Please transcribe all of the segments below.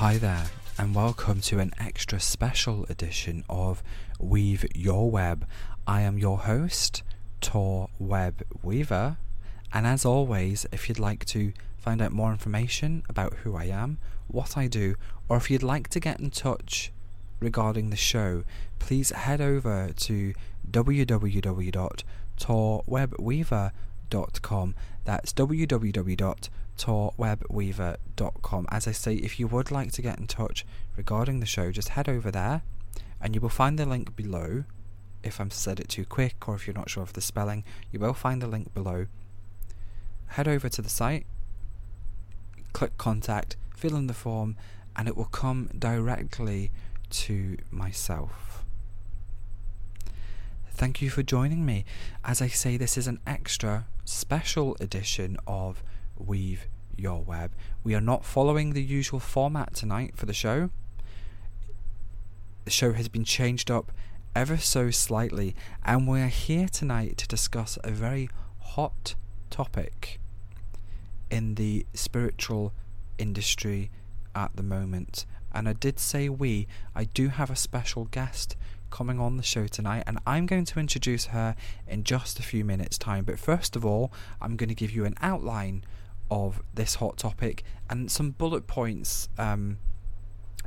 Hi there, and welcome to an extra special edition of Weave Your Web. I am your host, Tor Web Weaver, and as always, if you'd like to find out more information about who I am, what I do, or if you'd like to get in touch regarding the show, please head over to www.torwebweaver.com. That's www.torwebweaver.com. As I say, if you would like to get in touch regarding the show, just head over there and you will find the link below. If I'm said it too quick or if you're not sure of the spelling, you will find the link below. Head over to the site, click contact, fill in the form, and it will come directly to myself. Thank you for joining me. As I say, this is an extra special edition of Weave Your Web. We are not following the usual format tonight for the show. The show has been changed up ever so slightly, and we're here tonight to discuss a very hot topic in the spiritual industry at the moment. And I did say we, I do have a special guest coming on the show tonight, and I'm going to introduce her in just a few minutes' time. But first of all, I'm going to give you an outline of this hot topic and some bullet points um,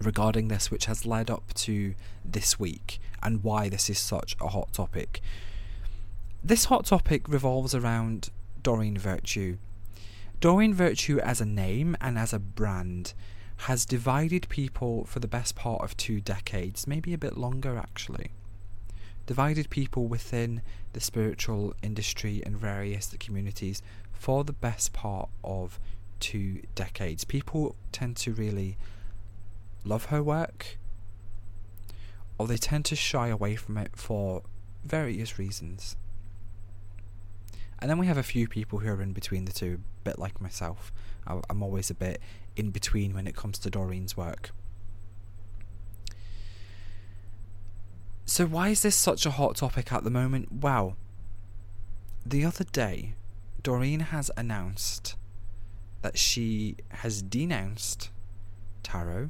regarding this, which has led up to this week and why this is such a hot topic. This hot topic revolves around Doreen Virtue. Doreen Virtue, as a name and as a brand, has divided people for the best part of two decades, maybe a bit longer actually. Divided people within the spiritual industry and various communities for the best part of two decades. People tend to really love her work, or they tend to shy away from it for various reasons. And then we have a few people who are in between the two, a bit like myself. I'm always a bit in between when it comes to Doreen's work. So, why is this such a hot topic at the moment? Well, the other day, Doreen has announced that she has denounced tarot,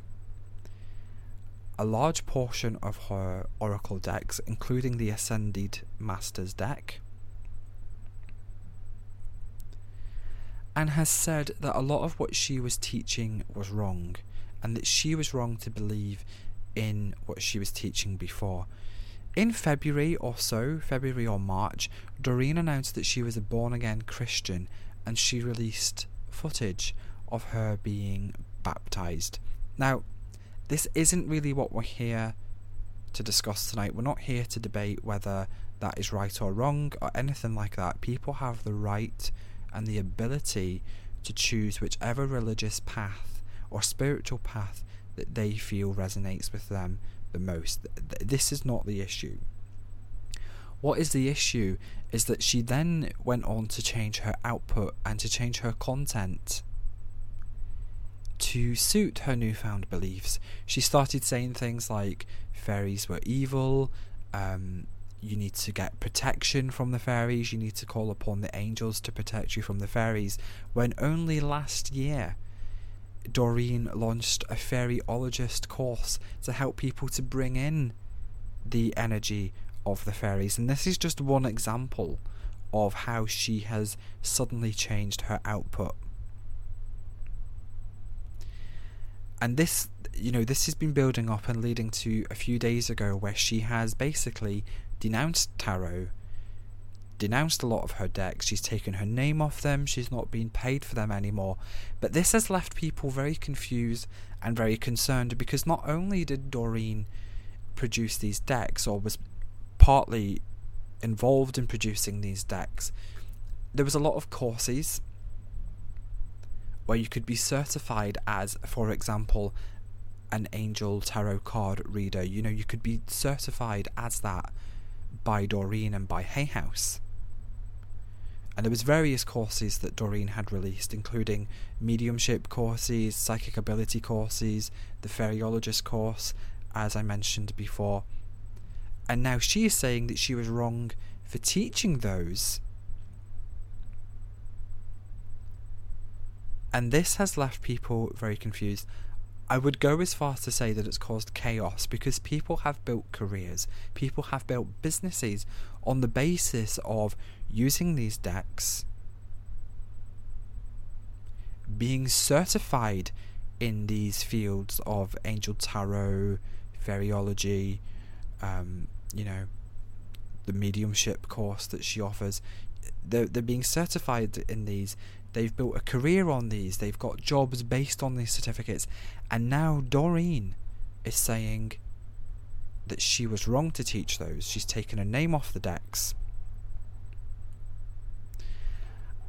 a large portion of her oracle decks, including the Ascended Masters deck, and has said that a lot of what she was teaching was wrong, and that she was wrong to believe in what she was teaching before. In February or so, February or March, Doreen announced that she was a born again Christian and she released footage of her being baptized. Now, this isn't really what we're here to discuss tonight. We're not here to debate whether that is right or wrong or anything like that. People have the right and the ability to choose whichever religious path or spiritual path that they feel resonates with them the most. This is not the issue. What is the issue is that she then went on to change her output and to change her content to suit her newfound beliefs. She started saying things like fairies were evil, um, you need to get protection from the fairies, you need to call upon the angels to protect you from the fairies, when only last year Doreen launched a fairyologist course to help people to bring in the energy of the fairies. And this is just one example of how she has suddenly changed her output. And this, you know, this has been building up and leading to a few days ago where she has basically denounced tarot denounced a lot of her decks. She's taken her name off them. She's not being paid for them anymore. But this has left people very confused and very concerned because not only did Doreen produce these decks or was partly involved in producing these decks, there was a lot of courses where you could be certified as, for example, an angel tarot card reader. You know, you could be certified as that by Doreen and by Hay House. And there was various courses that Doreen had released, including mediumship courses, psychic ability courses, the fairyologist course, as I mentioned before. And now she is saying that she was wrong for teaching those. And this has left people very confused. I would go as far as to say that it's caused chaos because people have built careers, people have built businesses on the basis of using these decks, being certified in these fields of angel tarot, fairyology, um, you know, the mediumship course that she offers. They're, they're being certified in these. They've built a career on these. They've got jobs based on these certificates. And now Doreen is saying that she was wrong to teach those. She's taken her name off the decks.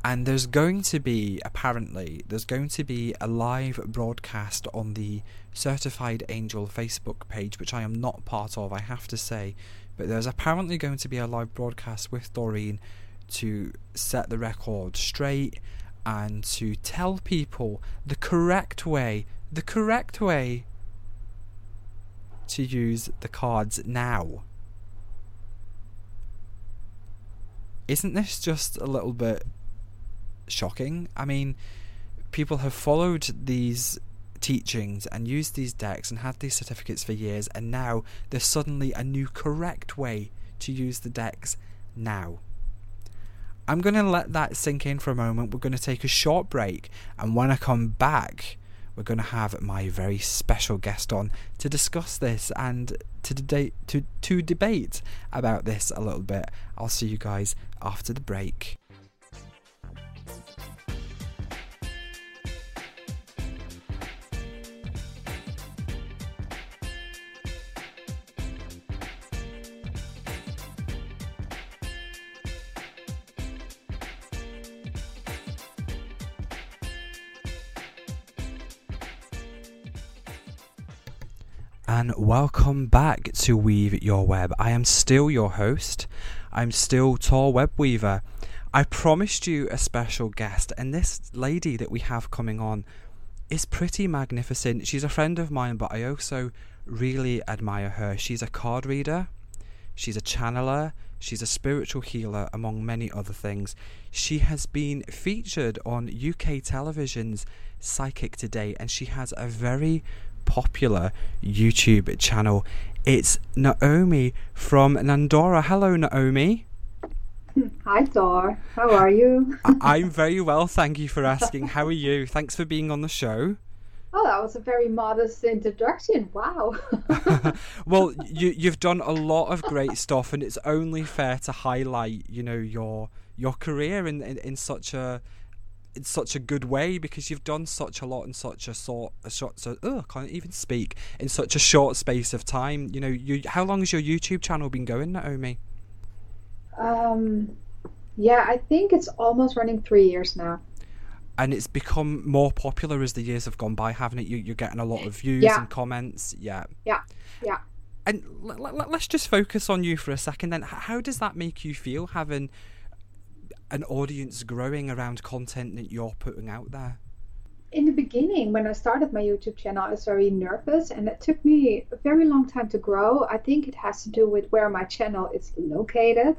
And there's going to be, apparently, there's going to be a live broadcast on the Certified Angel Facebook page, which I am not part of, I have to say. But there's apparently going to be a live broadcast with Doreen to set the record straight and to tell people the correct way, the correct way to use the cards now. Isn't this just a little bit shocking? I mean, people have followed these teachings and used these decks and had these certificates for years, and now there's suddenly a new correct way to use the decks now. I'm going to let that sink in for a moment. We're going to take a short break, and when I come back, we're going to have my very special guest on to discuss this and to debate to to debate about this a little bit. I'll see you guys after the break. And welcome back to Weave Your Web. I am still your host. I'm still Tor Web Weaver. I promised you a special guest, and this lady that we have coming on is pretty magnificent. She's a friend of mine, but I also really admire her. She's a card reader, she's a channeler, she's a spiritual healer, among many other things. She has been featured on UK television's Psychic Today, and she has a very popular YouTube channel. It's Naomi from Nandora. Hello, Naomi. Hi, Tor. How are you? I'm very well, thank you for asking. How are you? Thanks for being on the show. Oh, that was a very modest introduction. Wow. well, you you've done a lot of great stuff, and it's only fair to highlight, you know, your your career in in, in such a in such a good way because you've done such a lot in such a sort a short so oh, I can't even speak in such a short space of time. You know, you how long has your YouTube channel been going, Naomi? Um, yeah, I think it's almost running three years now. And it's become more popular as the years have gone by, haven't it? You, you're getting a lot of views yeah. and comments. Yeah. Yeah. Yeah. And l- l- let's just focus on you for a second. Then, how does that make you feel having an audience growing around content that you're putting out there? In the beginning, when I started my YouTube channel, I was very nervous and it took me a very long time to grow. I think it has to do with where my channel is located.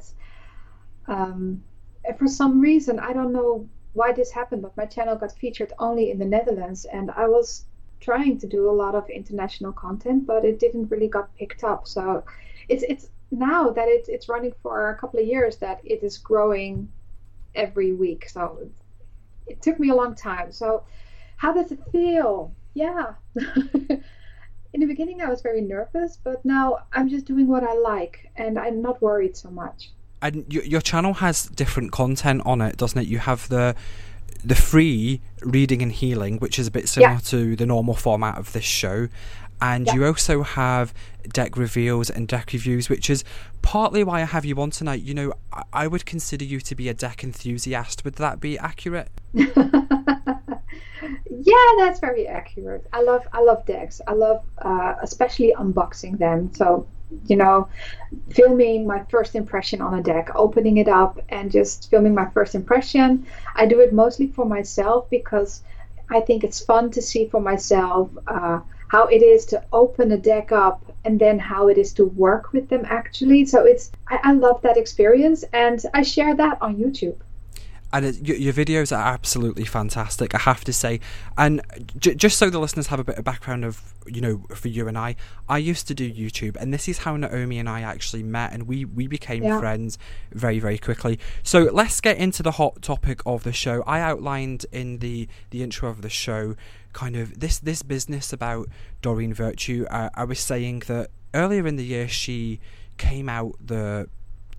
Um, and for some reason, I don't know why this happened, but my channel got featured only in the Netherlands, and I was trying to do a lot of international content, but it didn't really got picked up. So it's it's now that it's it's running for a couple of years that it is growing every week. So it took me a long time. So how does it feel? Yeah. In the beginning, I was very nervous, but now I'm just doing what I like and I'm not worried so much. And your, your channel has different content on it, doesn't it? You have the the free reading and healing, which is a bit similar yeah. to the normal format of this show, and yeah. you also have deck reveals and deck reviews, which is partly why I have you on tonight. You know, I would consider you to be a deck enthusiast. Would that be accurate? Yeah, that's very accurate. I love I love decks. I love uh, especially unboxing them. So you know, filming my first impression on a deck, opening it up, and just filming my first impression. I do it mostly for myself because I think it's fun to see for myself uh, how it is to open a deck up and then how it is to work with them actually. So it's I, I love that experience, and I share that on YouTube and your, videos are absolutely fantastic i have to say and j- just so the listeners have a bit of background of you know for you and i i used to do youtube and this is how naomi and i actually met and we we became yeah. friends very very quickly so let's get into the hot topic of the show i outlined in the the intro of the show kind of this this business about doreen virtue uh, i was saying that earlier in the year she came out the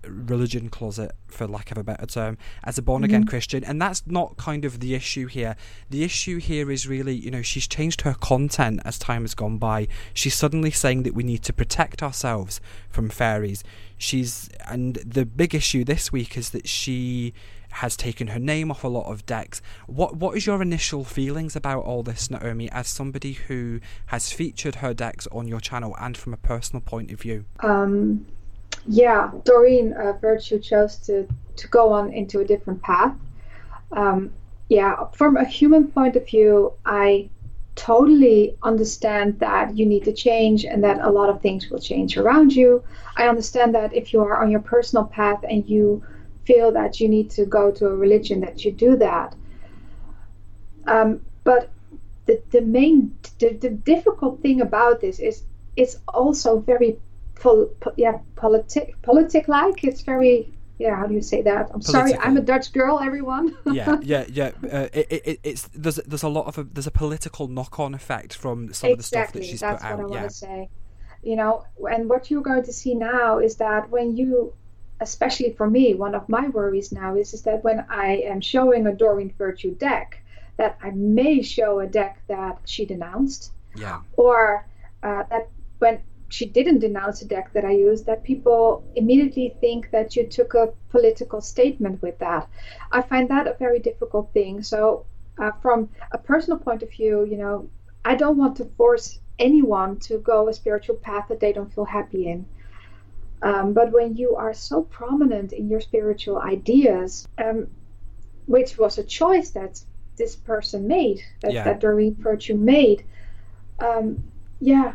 religion closet, for lack of a better term, as a born again mm-hmm. Christian. And that's not kind of the issue here. The issue here is really, you know, she's changed her content as time has gone by. She's suddenly saying that we need to protect ourselves from fairies. She's, and the big issue this week is that she has taken her name off a lot of decks. What what is your initial feelings about all this, Naomi, as somebody who has featured her decks on your channel and from a personal point of view? Um, yeah, Doreen uh, Virtue chose to, to go on into a different path. Um, yeah, from a human point of view, I totally understand that you need to change and that a lot of things will change around you. I understand that if you are on your personal path and you feel that you need to go to a religion, that you do that. Um, but the, the main, the, the difficult thing about this is it's also very pol, yeah, politic, politic like. It's very, yeah. How do you say that? I'm Political. sorry, I'm a Dutch girl. Everyone. yeah, yeah, yeah. Uh, it, it, it's there's there's a lot of a, there's a political knock-on effect from some exactly, of the stuff that she's put out. That's what I want to say. You know, and what you're going to see now is that when you especially for me, one of my worries now is, is that when I am showing a Doreen Virtue deck, that I may show a deck that she denounced. Yeah. Or uh, that when she didn't denounce a deck that I used, that people immediately think that you took a political statement with that. I find that a very difficult thing. So, uh, from a personal point of view, you know, I don't want to force anyone to go a spiritual path that they don't feel happy in. Um, but when you are so prominent in your spiritual ideas, um, which was a choice that this person made, that, yeah. that Doreen Virtue made, um, yeah,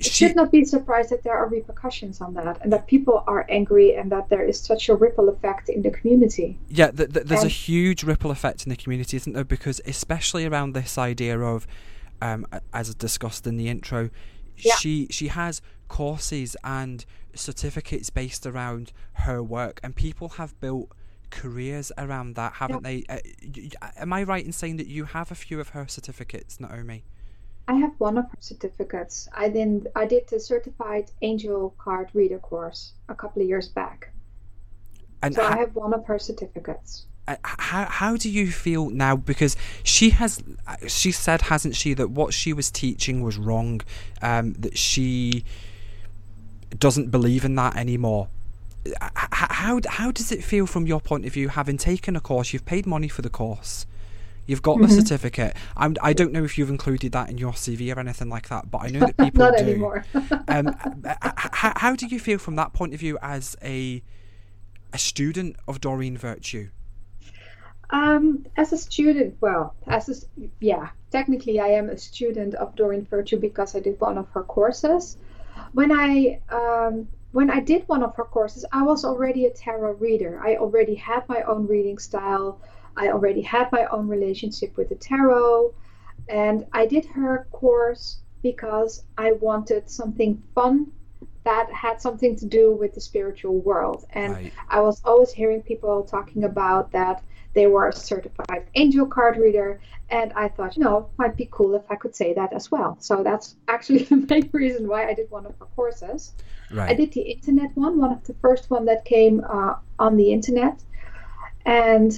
she, should not be surprised that there are repercussions on that and that people are angry and that there is such a ripple effect in the community. Yeah, th- th- there's and, a huge ripple effect in the community, isn't there? Because especially around this idea of, um, as discussed in the intro, yeah. she she has courses and certificates based around her work, and people have built careers around that, haven't yeah. they? Uh, am I right in saying that you have a few of her certificates, Naomi? I have one of her certificates. I did I did the certified angel card reader course a couple of years back. And so I have one of her certificates. How how do you feel now? Because she has she said hasn't she that what she was teaching was wrong, um, that she doesn't believe in that anymore. How how does it feel from your point of view, having taken a course, you've paid money for the course, You've got mm-hmm. the certificate. I'm, I don't know if you've included that in your CV or anything like that, but I know that people Not do. anymore. um, how, how do you feel from that point of view as a a student of Doreen Virtue? Um, as a student, well, as a, yeah, technically I am a student of Doreen Virtue because I did one of her courses. When I um, when I did one of her courses, I was already a tarot reader. I already had my own reading style. I already had my own relationship with the tarot, and I did her course because I wanted something fun that had something to do with the spiritual world. And right. I was always hearing people talking about that they were a certified angel card reader, and I thought, you know, might be cool if I could say that as well. So that's actually the main reason why I did one of her courses. Right. I did the internet one, one of the first one that came uh, on the internet, and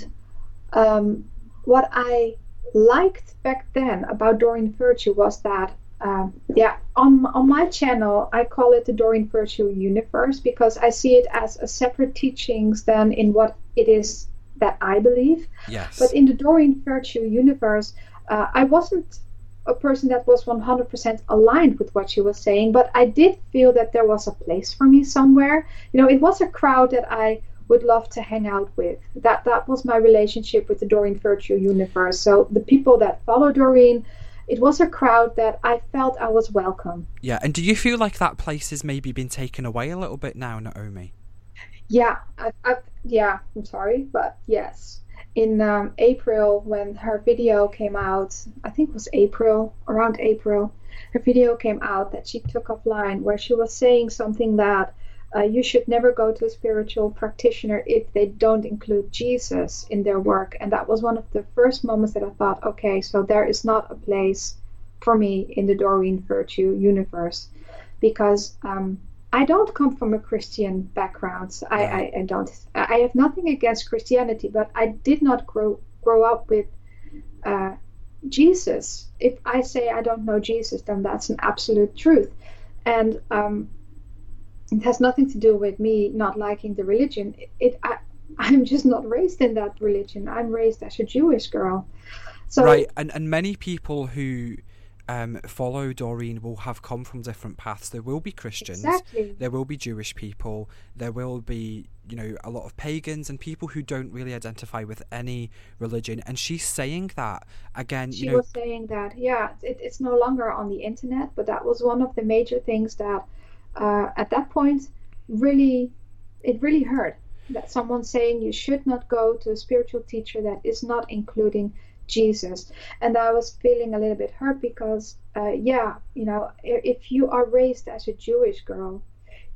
um, what I liked back then about Doreen Virtue was that, um, yeah, on on my channel I call it the Doreen Virtue universe because I see it as a separate teachings than in what it is that I believe. Yes. But in the Doreen Virtue universe, uh, I wasn't a person that was 100% aligned with what she was saying, but I did feel that there was a place for me somewhere. You know, it was a crowd that I would love to hang out with. That that was my relationship with the Doreen Virtue universe. So the people that follow Doreen, it was a crowd that I felt I was welcome. Yeah, and do you feel like that place has maybe been taken away a little bit now, Naomi? Yeah, I, I, yeah. I'm sorry, but yes. In um, April, when her video came out, I think it was April, around April, her video came out that she took offline where she was saying something that uh, you should never go to a spiritual practitioner if they don't include Jesus in their work. And that was one of the first moments that I thought, okay, so there is not a place for me in the Doreen Virtue universe because um, I don't come from a Christian background. So I, I, I, don't. I have nothing against Christianity, but I did not grow grow up with uh, Jesus. If I say I don't know Jesus, then that's an absolute truth. And um, it has nothing to do with me not liking the religion. It, it I, I'm just not raised in that religion. I'm raised as a Jewish girl. So, right, and and many people who um, follow Doreen will have come from different paths. There will be Christians, exactly. there will be Jewish people, there will be you know a lot of pagans and people who don't really identify with any religion. And she's saying that again. She you know, was saying that, yeah, it, it's no longer on the internet, but that was one of the major things that uh, at that point really it really hurt that someone saying you should not go to a spiritual teacher that is not including Jesus. And I was feeling a little bit hurt because, uh, yeah, you know, if you are raised as a Jewish girl,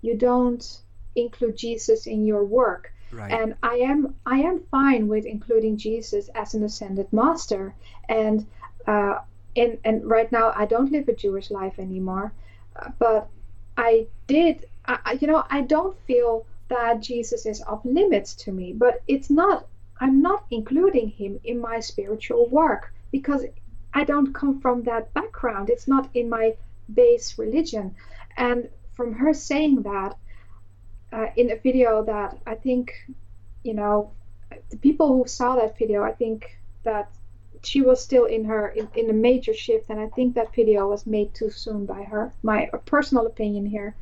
you don't include Jesus in your work. Right. And I am I am fine with including Jesus as an ascended master. And uh, and and right now I don't live a Jewish life anymore, but I did, I, you know, I don't feel that Jesus is off limits to me, but it's not, I'm not including him in my spiritual work because I don't come from that background. It's not in my base religion. And from her saying that uh, in a video that I think, you know, the people who saw that video, I think that she was still in her in, in a major shift and i think that video was made too soon by her my personal opinion here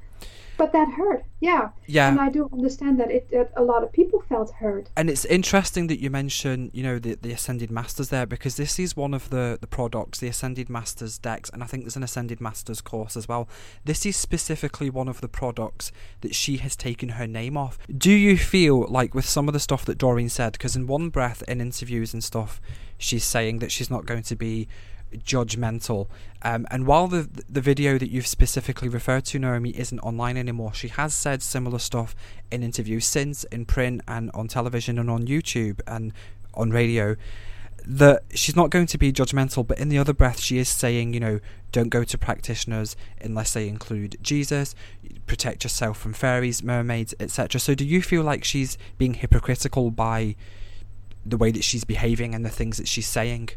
but that hurt yeah. Yeah. And i do understand that it that a lot of people felt hurt. And it's interesting that you mention you know the, the ascended masters there because this is one of the the products the ascended masters decks and i think there's an ascended masters course as well. This is specifically one of the products that she has taken her name off. Do you feel like with some of the stuff that doreen said because in one breath in interviews and stuff she's saying that she's not going to be judgmental. Um, and while the the video that you've specifically referred to, Naomi, isn't online anymore, she has said similar stuff in interviews since, in print and on television and on YouTube and on radio. That she's not going to be judgmental, but in the other breath, she is saying, you know, don't go to practitioners unless they include Jesus, protect yourself from fairies, mermaids, etc. So, do you feel like she's being hypocritical by the way that she's behaving and the things that she's saying?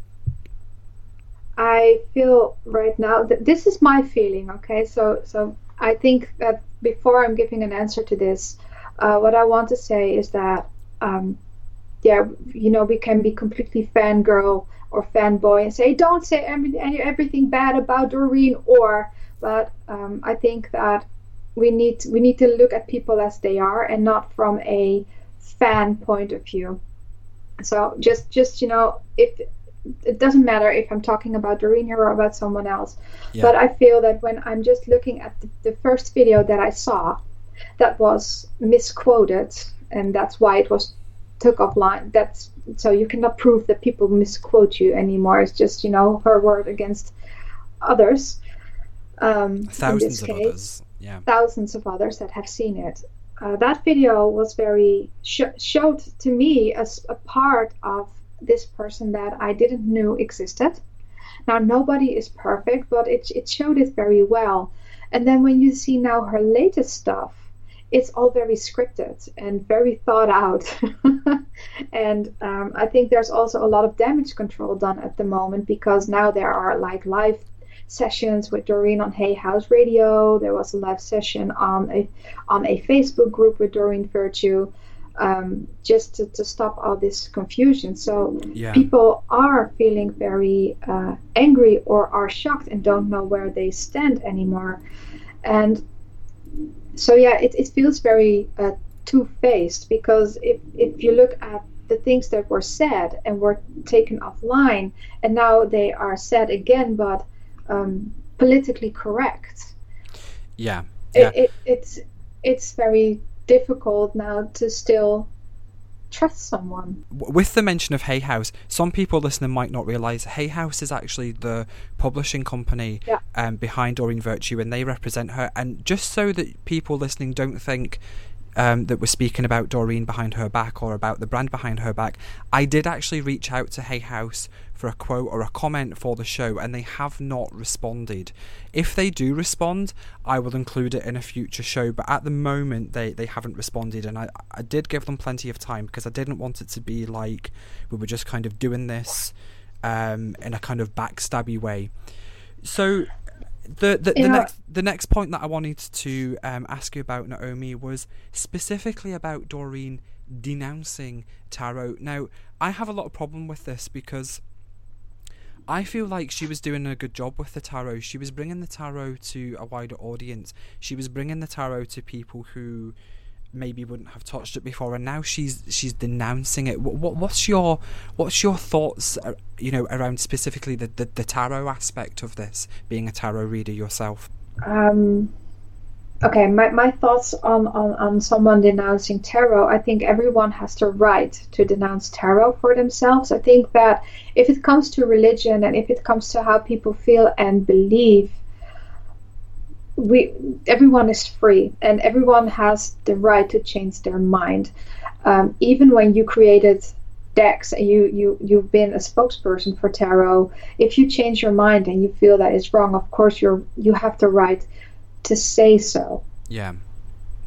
I feel right now that this is my feeling. Okay, so so I think that before I'm giving an answer to this, uh, what I want to say is that um, yeah, you know, we can be completely fangirl or fanboy and say don't say every, everything bad about Doreen or, but um, I think that we need we need to look at people as they are and not from a fan point of view. So just just you know if it doesn't matter if I'm talking about Doreen here or about someone else, yeah. but I feel that when I'm just looking at the, the first video that I saw, that was misquoted, and that's why it was took offline. That's so you cannot prove that people misquote you anymore. It's just you know her word against others. Um, thousands of case, others, yeah, thousands of others that have seen it uh, that video was very sh- showed to me as a part of this person that I didn't know existed. Now nobody is perfect, but it it showed it very well. And then when you see now her latest stuff, it's all very scripted and very thought out. and um, I think there's also a lot of damage control done at the moment because now there are like live sessions with Doreen on Hay House Radio. There was a live session on a on a Facebook group with Doreen Virtue. Um, just to, to stop all this confusion. So Yeah. people are feeling very uh, angry or are shocked and don't know where they stand anymore. And so, yeah, it, it feels very uh, two faced because if, if you look at the things that were said and were taken offline, and now they are said again, but um, politically correct. Yeah. Yeah. It, it, it's it's very difficult now to still trust someone. With the mention of Hay House, some people listening might not realise Hay House is actually the publishing company Yeah. um, behind Doreen Virtue, and they represent her. And just so that people listening don't think um, that we're speaking about Doreen behind her back or about the brand behind her back, I did actually reach out to Hay House for a quote or a comment for the show, and they have not responded. If they do respond, I will include it in a future show. But at the moment, they, they haven't responded, and I I did give them plenty of time because I didn't want it to be like we were just kind of doing this um, in a kind of backstabby way. So the the, the next the next point that I wanted to um, ask you about Naomi was specifically about Doreen denouncing tarot. Now I have a lot of problem with this because I feel like she was doing a good job with the tarot. She was bringing the tarot to a wider audience. She was bringing the tarot to people who maybe wouldn't have touched it before, and now she's she's denouncing it. What, what what's your what's your thoughts? uh, You know, around specifically the, the the tarot aspect of this, being a tarot reader yourself. Um, okay, my, my thoughts on, on, on someone denouncing tarot. I think everyone has the right to denounce tarot for themselves. I think that if it comes to religion and if it comes to how people feel and believe, we everyone is free and everyone has the right to change their mind. Um, even when you created decks and you, you you've been a spokesperson for tarot, if you change your mind and you feel that it's wrong, of course you're you have the right to say so. Yeah,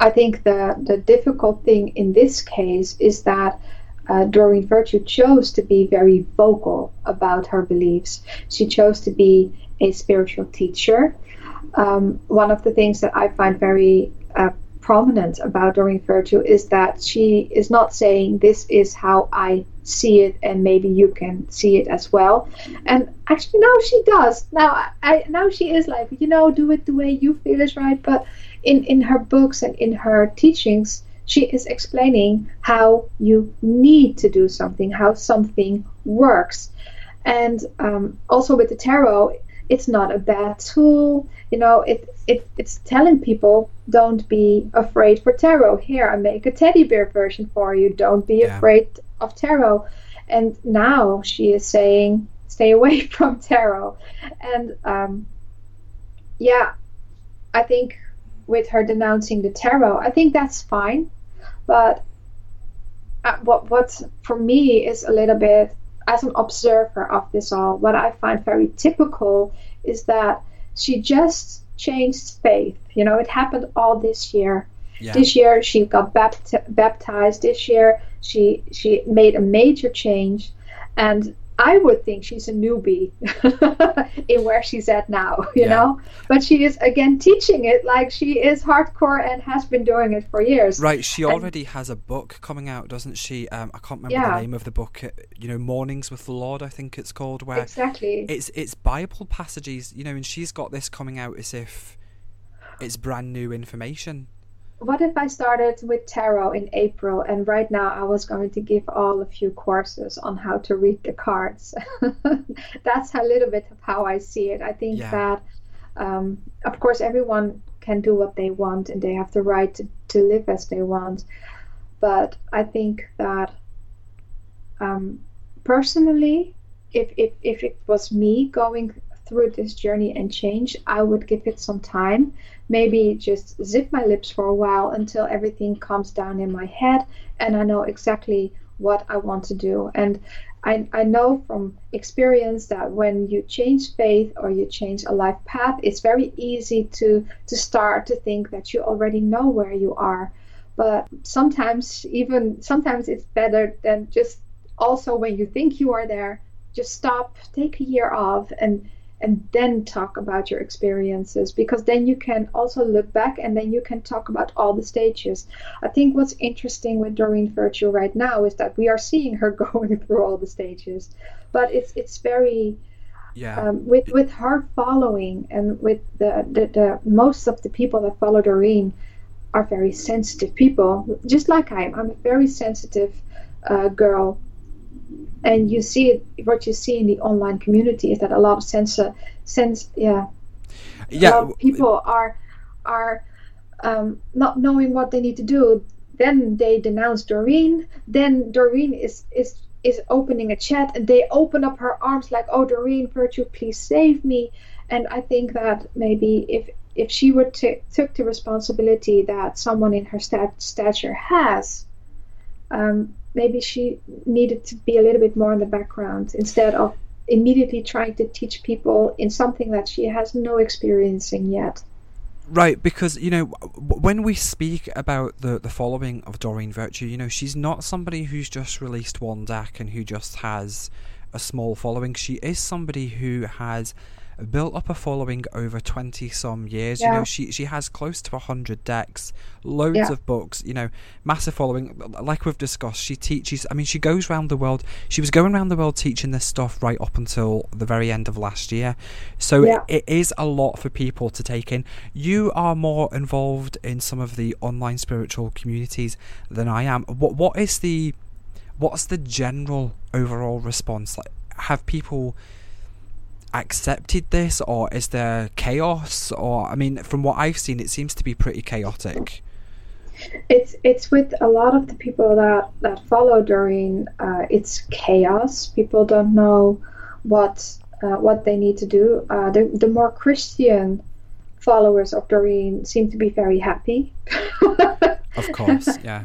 I think the the difficult thing in this case is that uh, Doreen Virtue chose to be very vocal about her beliefs. She chose to be a spiritual teacher. Um, one of the things that I find very uh, prominent about Doreen Virtue is that she is not saying this is how I see it and maybe you can see it as well. And actually, now she does. Now, I now she is like you know do it the way you feel is right. But in in her books and in her teachings, she is explaining how you need to do something, how something works, and um, also with the tarot, it's not a bad tool. You know, it, it it's telling people don't be afraid for tarot. Here, I make a teddy bear version for you. Don't be Yeah. afraid of tarot. And now she is saying, stay away from tarot. And um, yeah, I think with her denouncing the tarot, I think that's fine. But uh, what what for me is a little bit as an observer of this all, what I find very typical is that she just changed faith. You know, it happened all this year. yeah, This year she got bapt- baptized. This year she she made a major change, and I would think she's a newbie in where she's at now. You Yeah. know, but she is again teaching it like she is hardcore and has been doing it for years. right. She And- already has a book coming out, doesn't she? Um, I can't remember Yeah. the name of the book. uh, You know, Mornings with the Lord, I think it's called, where Exactly. it's it's Bible passages, you know, and she's got this coming out as if it's brand new information. What if I started with tarot in April and right now I was going to give all a few courses on how to read the cards? That's a little bit of how I see it. I think Yeah. that, um, of course, everyone can do what they want and they have the right to, to live as they want. But I think that um, personally, if, if, if it was me going through this journey and change, I would give it some time maybe just zip my lips for a while until everything calms down in my head and I know exactly what I want to do. And I, I know from experience that when you change faith or you change a life path, it's very easy to, to start to think that you already know where you are. But sometimes, even sometimes, it's better than just also when you think you are there, just stop, take a year off, and and then talk about your experiences because then you can also look back and then you can talk about all the stages. I think what's interesting with Doreen Virtue right now is that we are seeing her going through all the stages, but it's it's very yeah um, with with her following and with the, the the most of the people that follow Doreen are very sensitive people, just like I am. I'm a very sensitive uh, girl and you see it, what you see in the online community is that a lot of sense, sense, yeah, yeah, people are are um, not knowing what they need to do. Then they denounce Doreen. Then Doreen is is is opening a chat, and they open up her arms like, "Oh, Doreen Virtue, please save me." And I think that maybe if if she would t- took the responsibility that someone in her stat- stature has, um, maybe she needed to be a little bit more in the background instead of immediately trying to teach people in something that she has no experience in yet. Right, because you know when we speak about the the following of Doreen Virtue, you know she's not somebody who's just released one deck and who just has a small following. She is somebody who has built up a following over 20 some years. Yeah. You know, she she has close to 100 decks, loads yeah. of books, you know, massive following. Like we've discussed, she teaches, I mean, she goes around the world. She was going around the world teaching this stuff right up until the very end of last year. So yeah. it, it is a lot for people to take in. You are more involved in some of the online spiritual communities than I am. What what is the what's the general overall response like? Have people accepted this, or is there chaos? Or I mean, from what I've seen, it seems to be pretty chaotic. It's it's with a lot of the people that that follow Doreen. Uh, it's chaos. People don't know what uh, what they need to do. Uh, the the more Christian followers of Doreen seem to be very happy. of course, yeah.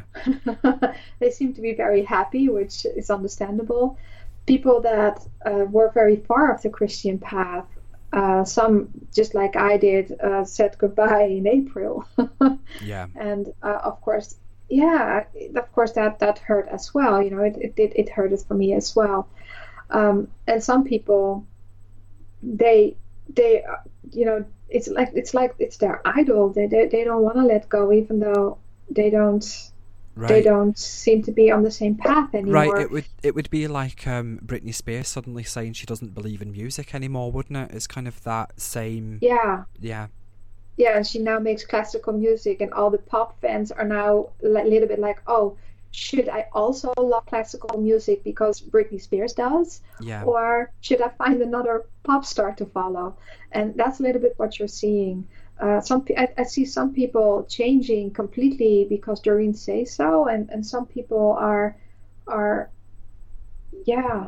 they seem to be very happy, which is understandable people that uh, were very far off the Christian path, uh, some just like I did, uh, said goodbye in April. yeah. And uh, of course, yeah, of course that that hurt as well. You know, it it it, it hurt for me as well. Um, and some people, they they you know it's like it's like it's their idol. They they, they don't want to let go, even though they don't Right. They don't seem to be on the same path anymore. Right. It would it would be like um, Britney Spears suddenly saying she doesn't believe in music anymore, wouldn't it? It's kind of that same. Yeah. Yeah. Yeah, and she now makes classical music, and all the pop fans are now a little bit like, oh, should I also love classical music because Britney Spears does? Yeah. Or should I find another pop star to follow? And that's a little bit what you're seeing uh, some I, I, see some people changing completely because Doreen says so, and, and some people are are yeah.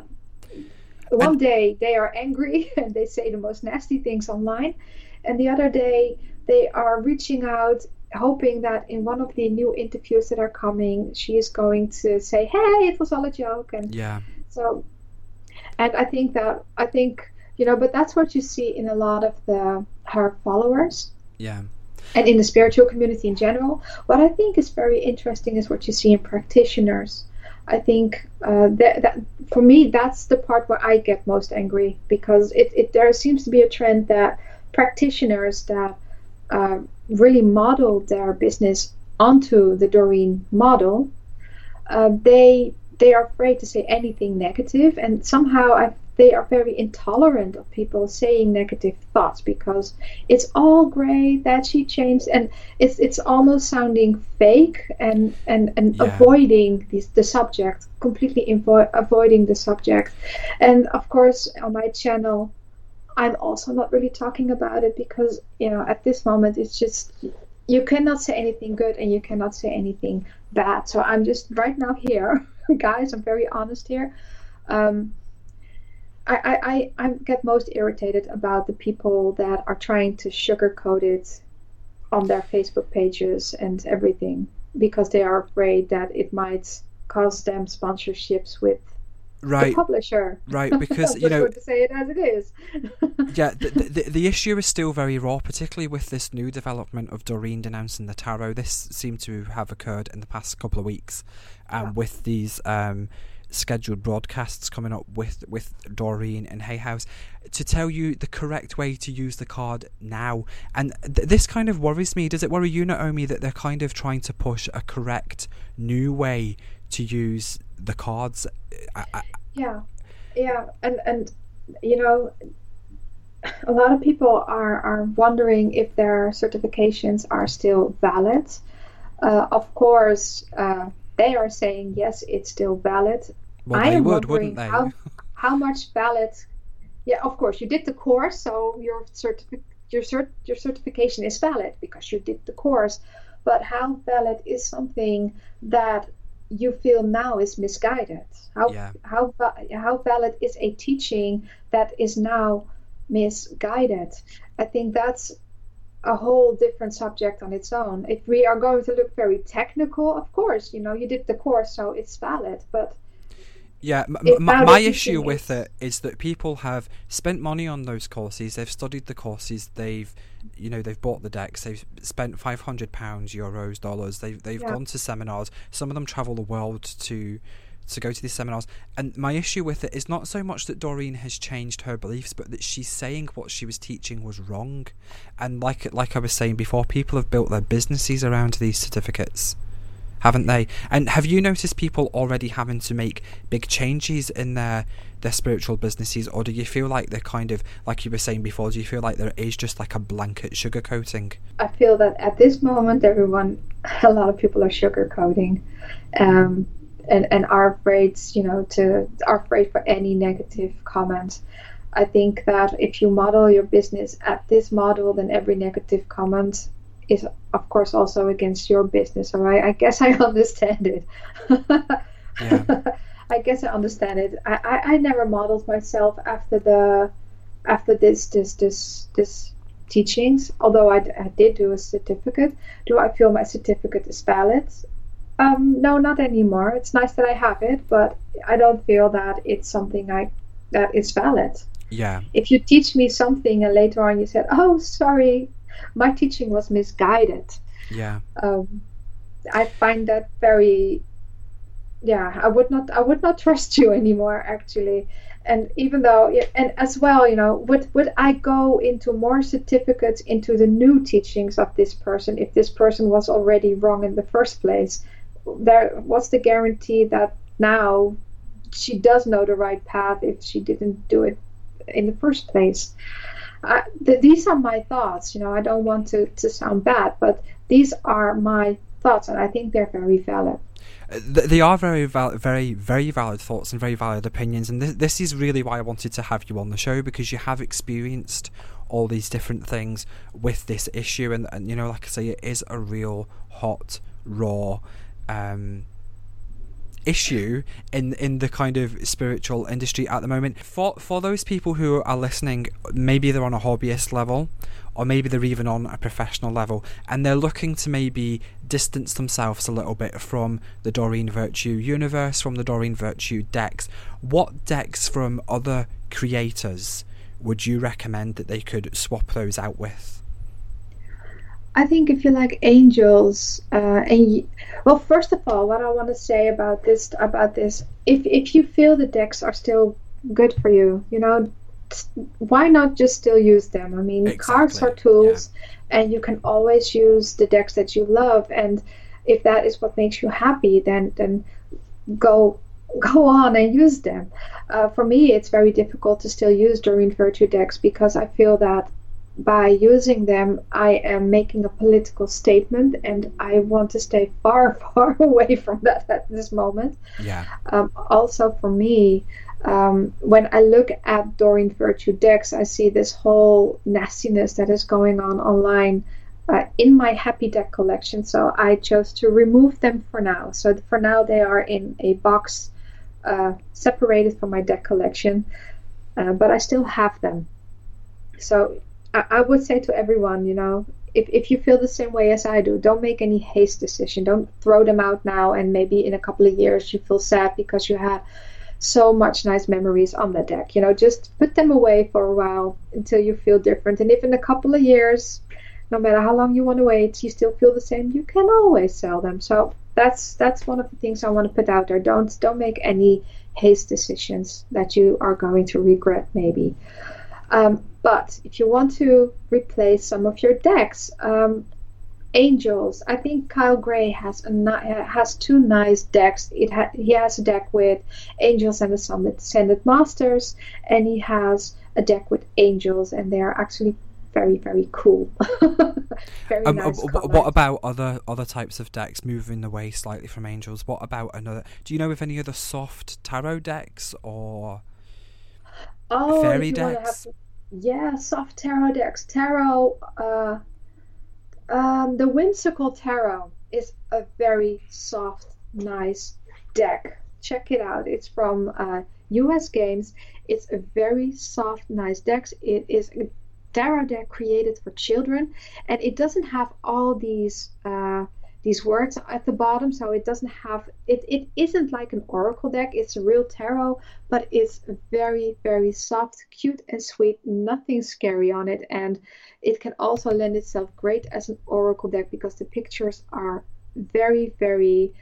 One and, day they are angry and they say the most nasty things online, and the other day they are reaching out, hoping that in one of the new interviews that are coming, she is going to say, "Hey, it was all a joke," and yeah. So, and I think that I think you know, but that's what you see in a lot of the her followers yeah. And in the spiritual community in general, what I think is very interesting is what you see in practitioners. I think uh, that, that, for me that's the part where I get most angry because it, it there seems to be a trend that practitioners that uh, really model their business onto the Doreen model, uh, they they are afraid to say anything negative, and somehow I they are very intolerant of people saying negative thoughts because it's all great that she changed and it's it's almost sounding fake and and, and yeah. avoiding this, the subject completely invo- avoiding the subject. And of course on my channel i'm also not really talking about it because you know at this moment it's just you cannot say anything good and you cannot say anything bad. So i'm just right now here. Guys i'm very honest here. Um, I, I, I get most irritated about the people that are trying to sugarcoat it on their Facebook pages and everything because they are afraid that it might cost them sponsorships with right. the publisher. Right, because you know to say it as it is. yeah, the, the, the issue is still very raw, particularly with this new development of Doreen denouncing the tarot. This seemed to have occurred in the past couple of weeks, um, yeah. with these um, scheduled broadcasts coming up with with Doreen and Hay House to tell you the correct way to use the card now. And th- this kind of worries me. Does it worry you, Naomi, that they're kind of trying to push a correct new way to use the cards? I, I, yeah, yeah, and and you know, a lot of people are are wondering if their certifications are still valid. Uh, of course, uh, they are saying yes, it's still valid. Well, I they am would, wouldn't they? How, how much valid? Yeah, of course, you did the course, so your certificate, your cert, your certification is valid because you did the course. But how valid is something that you feel now is misguided? How yeah. how how valid is a teaching that is now misguided? I think that's a whole different subject on its own. If we are going to look very technical, of course, you know, you did the course, so it's valid. But yeah, m- my issue with it is that people have spent money on those courses. They've studied the courses. They've, you know, they've bought the decks. They've spent five hundred pounds, euros, dollars. They've they've yeah. gone to seminars. Some of them travel the world to to go to these seminars. And my issue with it is not so much that Doreen has changed her beliefs, but that she's saying what she was teaching was wrong. And like like I was saying before, people have built their businesses around these certificates, haven't they? And have you noticed people already having to make big changes in their their spiritual businesses, or do you feel like they're kind of like you were saying before? Do you feel like there is just like a blanket sugarcoating? I feel that at this moment, everyone, a lot of people are sugarcoating. Um, and, and are afraid, you know, to are afraid for any negative comment. I think that if you model your business at this model, then every negative comment is, of course, also against your business. So I, I guess I understand it. yeah. I guess I understand it. I, I, I never modeled myself after the after this this this this teachings. Although I, I did do a certificate, do I feel my certificate is valid? Um, no, not anymore. It's nice that I have it, but I don't feel that it's something I that is valid. Yeah. If you teach me something and later on you said, "Oh, sorry, my teaching was misguided." Yeah. Um, I find that very. Yeah, I would not. I would not trust you anymore. Actually, and even though, and as well, you know, would would I go into more certificates into the new teachings of this person if this person was already wrong in the first place? There what's the guarantee that now she does know the right path if she didn't do it in the first place? Uh, th- these are my thoughts you know i don't want to, to sound bad but these are my thoughts and i think they're very valid. They are very very very valid thoughts and very valid opinions and this, this is really why i wanted to have you on the show because you have experienced all these different things with this issue and, and you know like i say it is a real hot raw um, issue in in the kind of spiritual industry at the moment. For for those people who are listening, maybe they're on a hobbyist level, or maybe they're even on a professional level, and they're looking to maybe distance themselves a little bit from the Doreen Virtue universe, from the Doreen Virtue decks. What decks from other creators would you recommend that they could swap those out with? I think if you like angels, uh, and well, first of all, what I want to say about this about this, if if you feel the decks are still good for you, you know, why not just still use them? I mean, exactly. cards are tools, yeah. and you can always use the decks that you love. And if that is what makes you happy, then then go go on and use them. Uh, for me, it's very difficult to still use Doreen Virtue decks because I feel that by using them, I am making a political statement, and I want to stay far, far away from that at this moment. Yeah. Um, also, for me, um, when I look at Doreen Virtue decks, I see this whole nastiness that is going on online uh, in my Happy Deck collection. So I chose to remove them for now. So for now, they are in a box uh, separated from my deck collection, uh, but I still have them. So I, would say to everyone, you know, if, if you feel the same way as I do, don't make any haste decision. Don't throw them out now and maybe in a couple of years you feel sad because you had so much nice memories on the deck. You know, just put them away for a while until you feel different. And if in a couple of years no matter how long you want to wait, you still feel the same. You can always sell them. So that's that's one of the things I want to put out there. Don't don't make any haste decisions that you are going to regret maybe. Um, but if you want to replace some of your decks, um, Angels. I think Kyle Gray has a has two nice decks. It ha- he has a deck with Angels and the Ascended Masters, and he has a deck with Angels, and they are actually very very cool. very um, nice. Uh, what about other other types of decks moving away slightly from Angels? What about another? Do you know of any other soft tarot decks or oh, fairy decks? Have, yeah, soft tarot decks. Tarot. Uh, um, the Whimsical Tarot is a very soft, nice deck. Check it out. It's from uh, US Games. It's a very soft, nice deck. It is a tarot deck created for children, and it doesn't have all these uh, these words at the bottom so it doesn't have it it isn't like an oracle deck. It's a real tarot but it's very very soft cute and sweet. Nothing scary on it. And it can also lend itself great as an oracle deck because the pictures are very very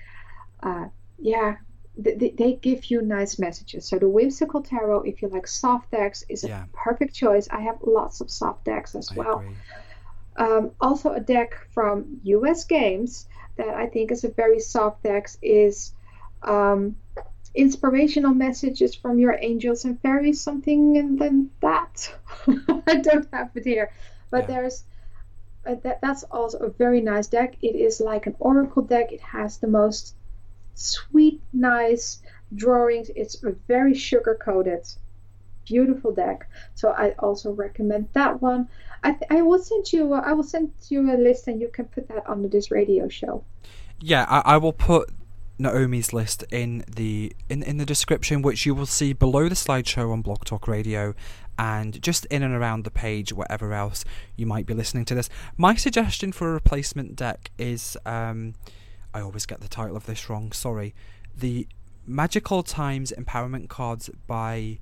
uh, yeah they, they give you nice messages. So the whimsical tarot if you like soft decks is a yeah. perfect choice. I have lots of soft decks as I well. um, also a deck from US Games that I think is a very soft text is um, inspirational messages from your angels and fairies, something and then that. I don't have it here, but yeah. there's uh, that, that's also a very nice deck. It is like an oracle deck. It has the most sweet, nice drawings. It's a very sugar coated, beautiful deck. So I also recommend that one. I, th- I will send you I will send you a list and you can put that under this radio show. Yeah, I, I will put Naomi's list in the in in the description, which you will see below the slideshow on Blog Talk Radio, and just in and around the page, whatever else you might be listening to this. My suggestion for a replacement deck is um, I always get the title of this wrong. Sorry, the Magical Times Empowerment cards by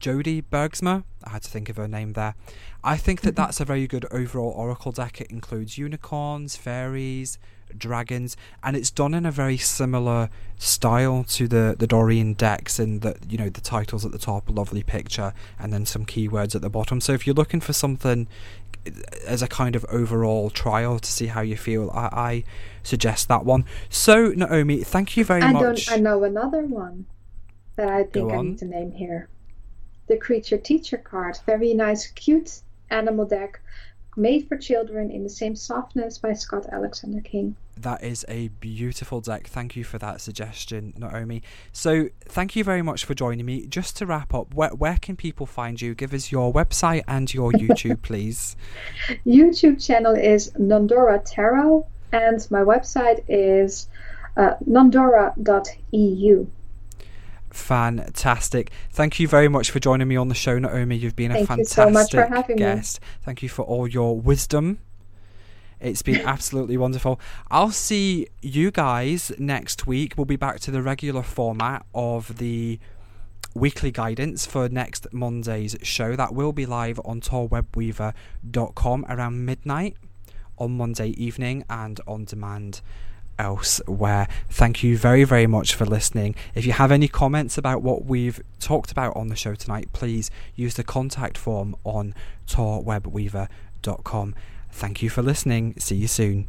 Jody Bergsma. I had to think of her name there. I think that mm-hmm. that's a very good overall Oracle deck. It includes unicorns, fairies, dragons, and it's done in a very similar style to the the Doreen decks. In that you know the titles at the top, a lovely picture, and then some keywords at the bottom. So if you're looking for something as a kind of overall trial to see how you feel, I, I suggest that one. So Naomi, thank you very I much. I know another one that I think I need to name here the Creature Teacher card. Very nice, cute animal deck made for children in the same softness by Scott Alexander King. That is a beautiful deck. Thank you for that suggestion, Naomi. So, thank you very much for joining me. Just to wrap up, where, where can people find you? Give us your website and your YouTube, please. YouTube channel is Nandora Tarot, and my website is uh, nandora.eu. Fantastic. Thank you very much for joining me on the show, Naomi. You've been Thank a fantastic so guest. Me. Thank you for all your wisdom. It's been absolutely wonderful. I'll see you guys next week. We'll be back to the regular format of the weekly guidance for next Monday's show. That will be live on torwebweaver.com around midnight on Monday evening and on demand elsewhere. Thank you very, very much for listening. If you have any comments about what we've talked about on the show tonight, please use the contact form on torwebweaver.com. Thank you for listening. See you soon.